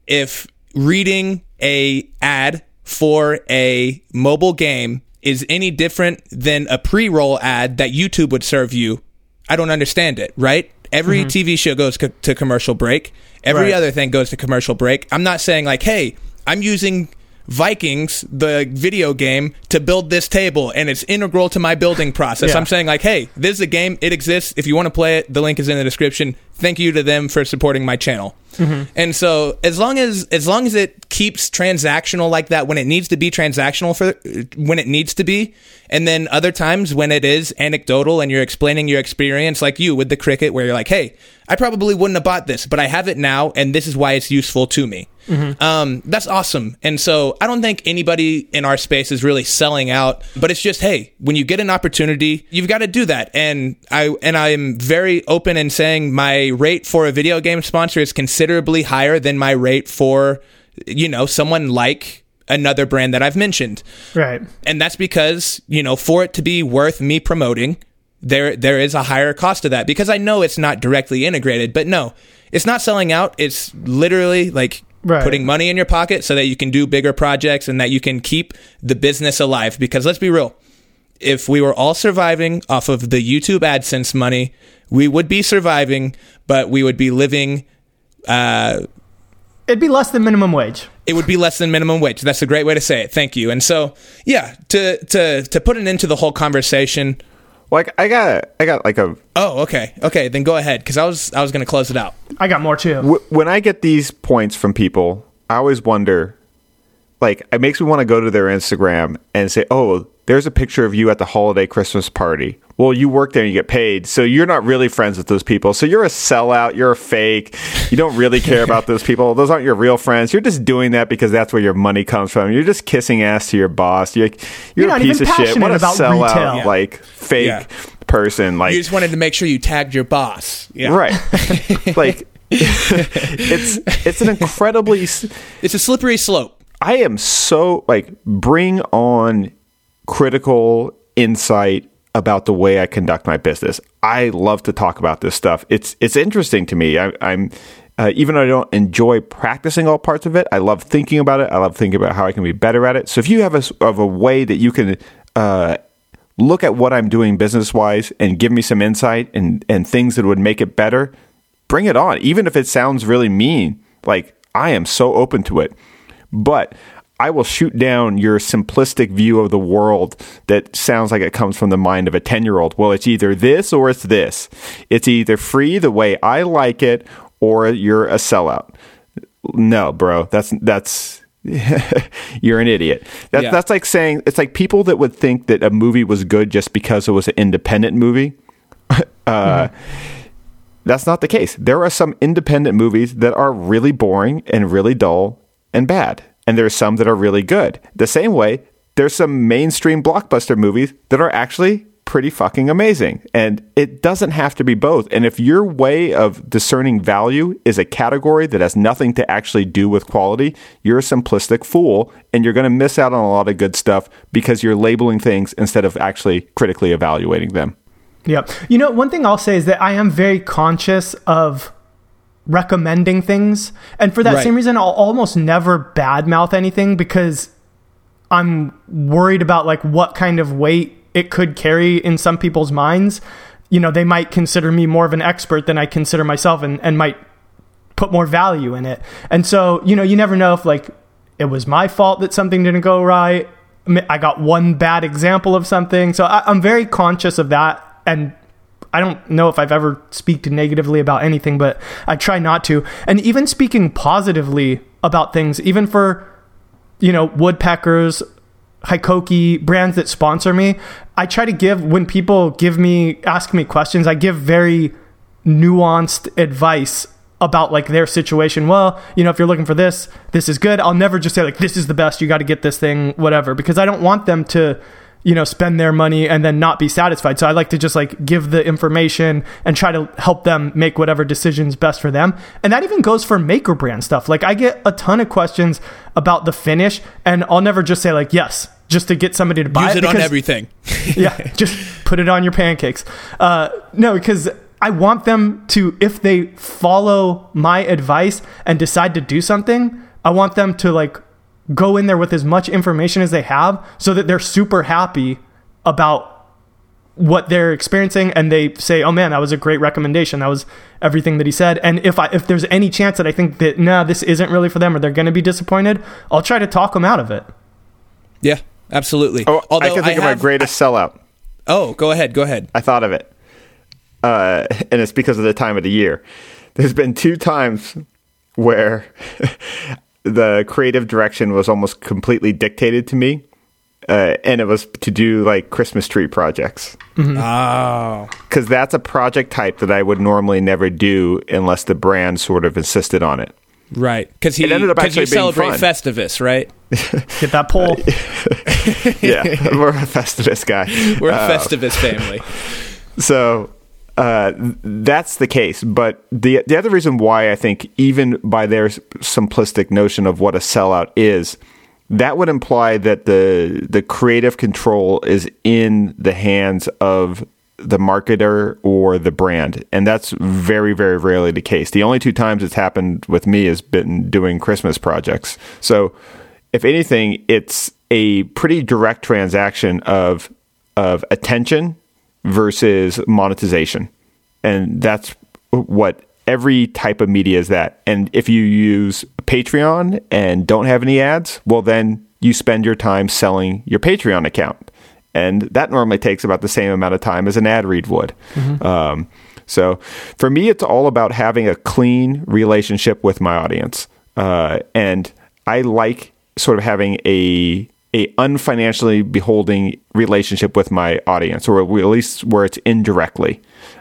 If reading a ad for a mobile game is any different than a pre-roll ad that YouTube would serve you, I don't understand it, right? Every mm-hmm. TV show goes co- to commercial break. Every Right. other thing goes to commercial break. I'm not saying like, "Hey, I'm using Vikings, the video game, to build this table, and it's integral to my building process. Yeah. I'm saying like, hey, this is a game. It exists. If you want to play it, the link is in the description. Thank you to them for supporting my channel. Mm-hmm. And so as long as as long as it keeps transactional like that when it needs to be transactional for when it needs to be, and then other times when it is anecdotal and you're explaining your experience, like you with the Cricut, where you're like, hey, I probably wouldn't have bought this, but I have it now, and this is why it's useful to me. Um, that's awesome. And so I don't think anybody in our space is really selling out, but it's just, hey, when you get an opportunity, you've got to do that. And I and I am very open in saying my rate for a video game sponsor is considerably higher than my rate for, you know, someone like another brand that I've mentioned Right. and that's because you know for it to be worth me promoting there there is a higher cost to that because i know it's not directly integrated but no it's not selling out it's literally like Right. putting money in your pocket so that you can do bigger projects and that you can keep the business alive because let's be real if we were all surviving off of the youtube adsense money we would be surviving but we would be living uh, It'd be less than minimum wage. it would be less than minimum wage. That's a great way to say it. Thank you. And so, yeah, to to to put an end to the whole conversation. Like I got I got like a Oh, okay, okay. Then go ahead, because I was I was going to close it out. I got more too. w- when I get these points from people, I always wonder like it makes me want to go to their Instagram and say, "Oh, there's a picture of you at the holiday Christmas party." Well, you work there and you get paid, so you're not really friends with those people. So you're a sellout, you're a fake. You don't really care about those people. Those aren't your real friends. You're just doing that because that's where your money comes from. You're just kissing ass to your boss. You're, you're, You're a not piece even of shit. passionate What a about sellout, retail. Yeah. like fake Yeah. person. Like You just wanted to make sure you tagged your boss. Yeah, right, like it's it's an incredibly. It's a slippery slope. I am so like bring on critical insight about the way I conduct my business. I love to talk about this stuff. It's it's interesting to me. I, I'm uh, even though I don't enjoy practicing all parts of it, I love thinking about it. I love thinking about how I can be better at it. So if you have a of a way that you can uh, look at what I'm doing business wise and give me some insight and and things that would make it better, bring it on. Even if it sounds really mean, like I am so open to it. But I will shoot down your simplistic view of the world that sounds like it comes from the mind of a 10 year old. Well, it's either this or it's this. It's either free the way I like it or you're a sellout. No, bro, that's, that's, you're an idiot. That, Yeah. That's like saying, it's like people that would think that a movie was good just because it was an independent movie. uh, That's not the case. There are some independent movies that are really boring and really dull and bad. And there's some that are really good. The same way, there's some mainstream blockbuster movies that are actually pretty fucking amazing. And it doesn't have to be both. And if your way of discerning value is a category that has nothing to actually do with quality, you're a simplistic fool and you're going to miss out on a lot of good stuff because you're labeling things instead of actually critically evaluating them. Yeah. You know, one thing I'll say is that I am very conscious of recommending things. And for that Right. same reason, I'll almost never badmouth anything because I'm worried about like what kind of weight it could carry in some people's minds. You know, they might consider me more of an expert than I consider myself and, and might put more value in it. And so, you know, you never know if like it was my fault that something didn't go right. I got one bad example of something. So I, I'm very conscious of that. And I don't know if I've ever speaked negatively about anything, but I try not to. And even speaking positively about things, even for, you know, woodpeckers, Hikoki, brands that sponsor me, I try to give, when people give me, ask me questions, I give very nuanced advice about like their situation. Well, you know, if you're looking for this, this is good. I'll never just say like this is the best, you got to get this thing, whatever, because I don't want them to, you know, spend their money and then not be satisfied. So I like to just like give the information and try to help them make whatever decisions best for them. And that even goes for maker brand stuff. Like I get a ton of questions about the finish and I'll never just say like yes, just to get somebody to buy Use it on because- everything. yeah, just put it on your pancakes. Uh, no, because I want them to, if they follow my advice and decide to do something, I want them to like go in there with as much information as they have so that they're super happy about what they're experiencing and they say oh man that was a great recommendation that was everything that he said and if i if there's any chance that i think that nah this isn't really for them or they're going to be disappointed i'll try to talk them out of it Yeah, absolutely. Oh, Although I can think of my have- greatest sellout. Oh, go ahead. Go ahead. I thought of it. Uh, and it's because of the time of the year. There's been two times where the creative direction was almost completely dictated to me. Uh, and it was to do like Christmas tree projects. Oh, Because that's a project type that I would normally never do unless the brand sort of insisted on it. right. Because he It ended up because you actually being celebrate fun. Festivus, right? get that pole Yeah, we're a Festivus guy. We're a Festivus family. So uh, that's the case. But the the other reason why I think, even by their simplistic notion of what a sellout is, that would imply that the the creative control is in the hands of the marketer or the brand, and that's very very rarely the case. The only two times it's happened with me has been doing Christmas projects. So, if anything, it's a pretty direct transaction of of attention versus monetization. And that's what every type of media is that. And if you use Patreon and don't have any ads, well, then you spend your time selling your Patreon account. And that normally takes about the same amount of time as an ad read would. Um, so for me, it's all about having a clean relationship with my audience. Uh, and I like sort of having a a unfinancially beholding relationship with my audience, or at least where it's indirectly.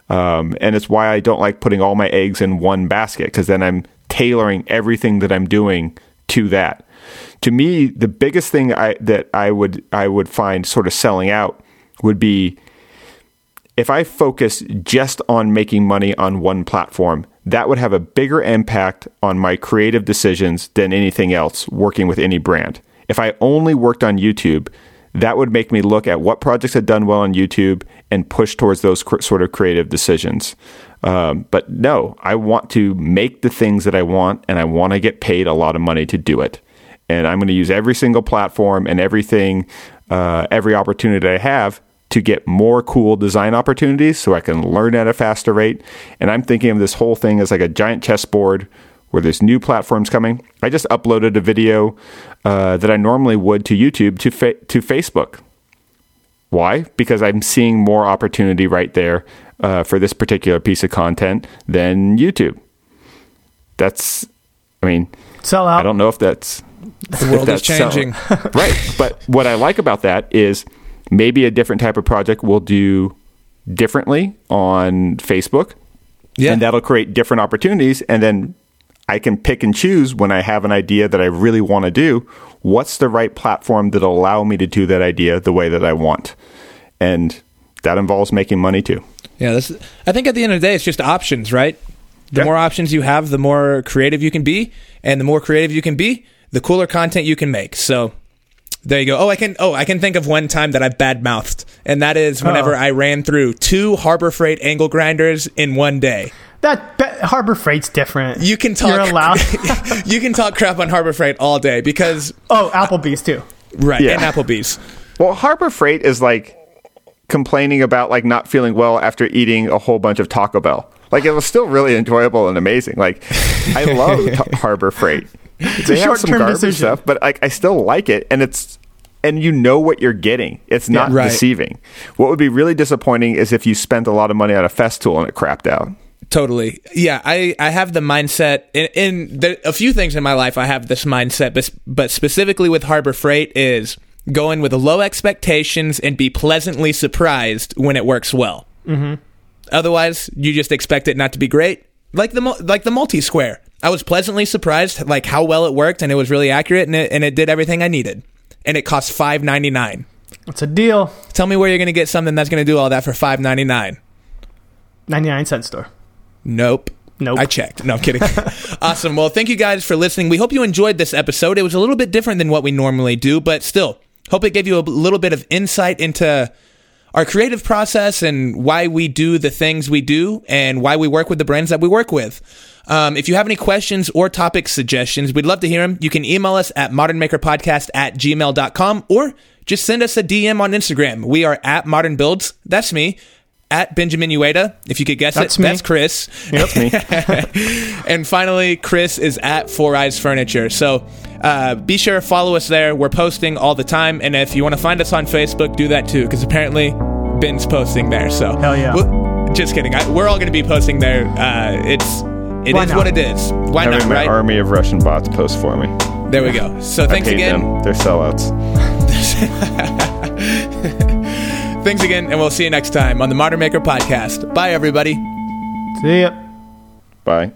Um, and it's why I don't like putting all my eggs in one basket because then I'm tailoring everything that I'm doing to that. To me, the biggest thing I, that I would I would find sort of selling out would be if I focus just on making money on one platform, that would have a bigger impact on my creative decisions than anything else working with any brand. If I only worked on YouTube, that would make me look at what projects had done well on YouTube and push towards those cr- sort of creative decisions. Um, but no, I want to make the things that I want and I want to get paid a lot of money to do it. And I'm going to use every single platform and everything, uh, every opportunity I have to get more cool design opportunities so I can learn at a faster rate. And I'm thinking of this whole thing as like a giant chessboard where there's new platforms coming. I just uploaded a video uh, that I normally would to YouTube to fa- to Facebook. Why? Because I'm seeing more opportunity right there uh, for this particular piece of content than YouTube. That's, I mean, Sell out. I don't know if that's The world is that's so- changing. right. But what I like about that is maybe a different type of project will do differently on Facebook. Yeah. And that'll create different opportunities. And then I can pick and choose when I have an idea that I really want to do. What's the right platform that'll allow me to do that idea the way that I want? And that involves making money too. Yeah, this. I think at the end of the day, it's just options, right? The Yeah. more options you have, the more creative you can be, and the more creative you can be, the cooler content you can make. So there you go. Oh, I can. Oh, I can think of one time that I bad mouthed, and that is whenever Oh. I ran through two Harbor Freight angle grinders in one day. That, that Harbor Freight's different. You can talk. You're allowed. you can talk crap on Harbor Freight all day because oh, Applebee's too. right Yeah. and Applebee's. Well, Harbor Freight is like complaining about like not feeling well after eating a whole bunch of Taco Bell. Like it was still really enjoyable and amazing. Like I love Ta- Harbor Freight. They a have some short-term garbage decision. stuff, but like I still like it, and it's and you know what you're getting. It's not Right. deceiving. What would be really disappointing is if you spent a lot of money on a Festool and it crapped out. Totally. Yeah, I, I have the mindset in, in there, a few things in my life. I have this mindset, but, but specifically with Harbor Freight is going with low expectations and be pleasantly surprised when it works well. Mm-hmm. Otherwise, you just expect it not to be great. Like the like the multi square, I was pleasantly surprised like how well it worked and it was really accurate and it, and it did everything I needed. And it cost five ninety nine. It's a deal. Tell me where you're going to get something that's going to do all that for five ninety nine. 99 cent store. Nope. Nope. I checked. No, I'm kidding. awesome. Well, thank you guys for listening. We hope you enjoyed this episode. It was a little bit different than what we normally do, but still, hope it gave you a little bit of insight into our creative process and why we do the things we do and why we work with the brands that we work with. Um, if you have any questions or topic suggestions, we'd love to hear them. You can email us at modernmakerpodcast at gmail.com or just send us a DM on Instagram. We are at Modern Builds. That's me. At Benjamin Uyeda. If you could guess That's it, me. that's Chris. That's me. And finally, Chris is at Four Eyes Furniture. So uh, be sure to follow us there. We're posting all the time. And if you want to find us on Facebook, do that too, because apparently Ben's posting there. So Hell yeah. Well, just kidding. I, we're all going to be posting there. Uh, it's it Why is not? what it is. Why Having not? my Right army of Russian bots post for me. there we go. So I thanks paid again. them. They're sellouts. Thanks again, and we'll see you next time on the Modern Maker Podcast. Bye, everybody. See ya. Bye.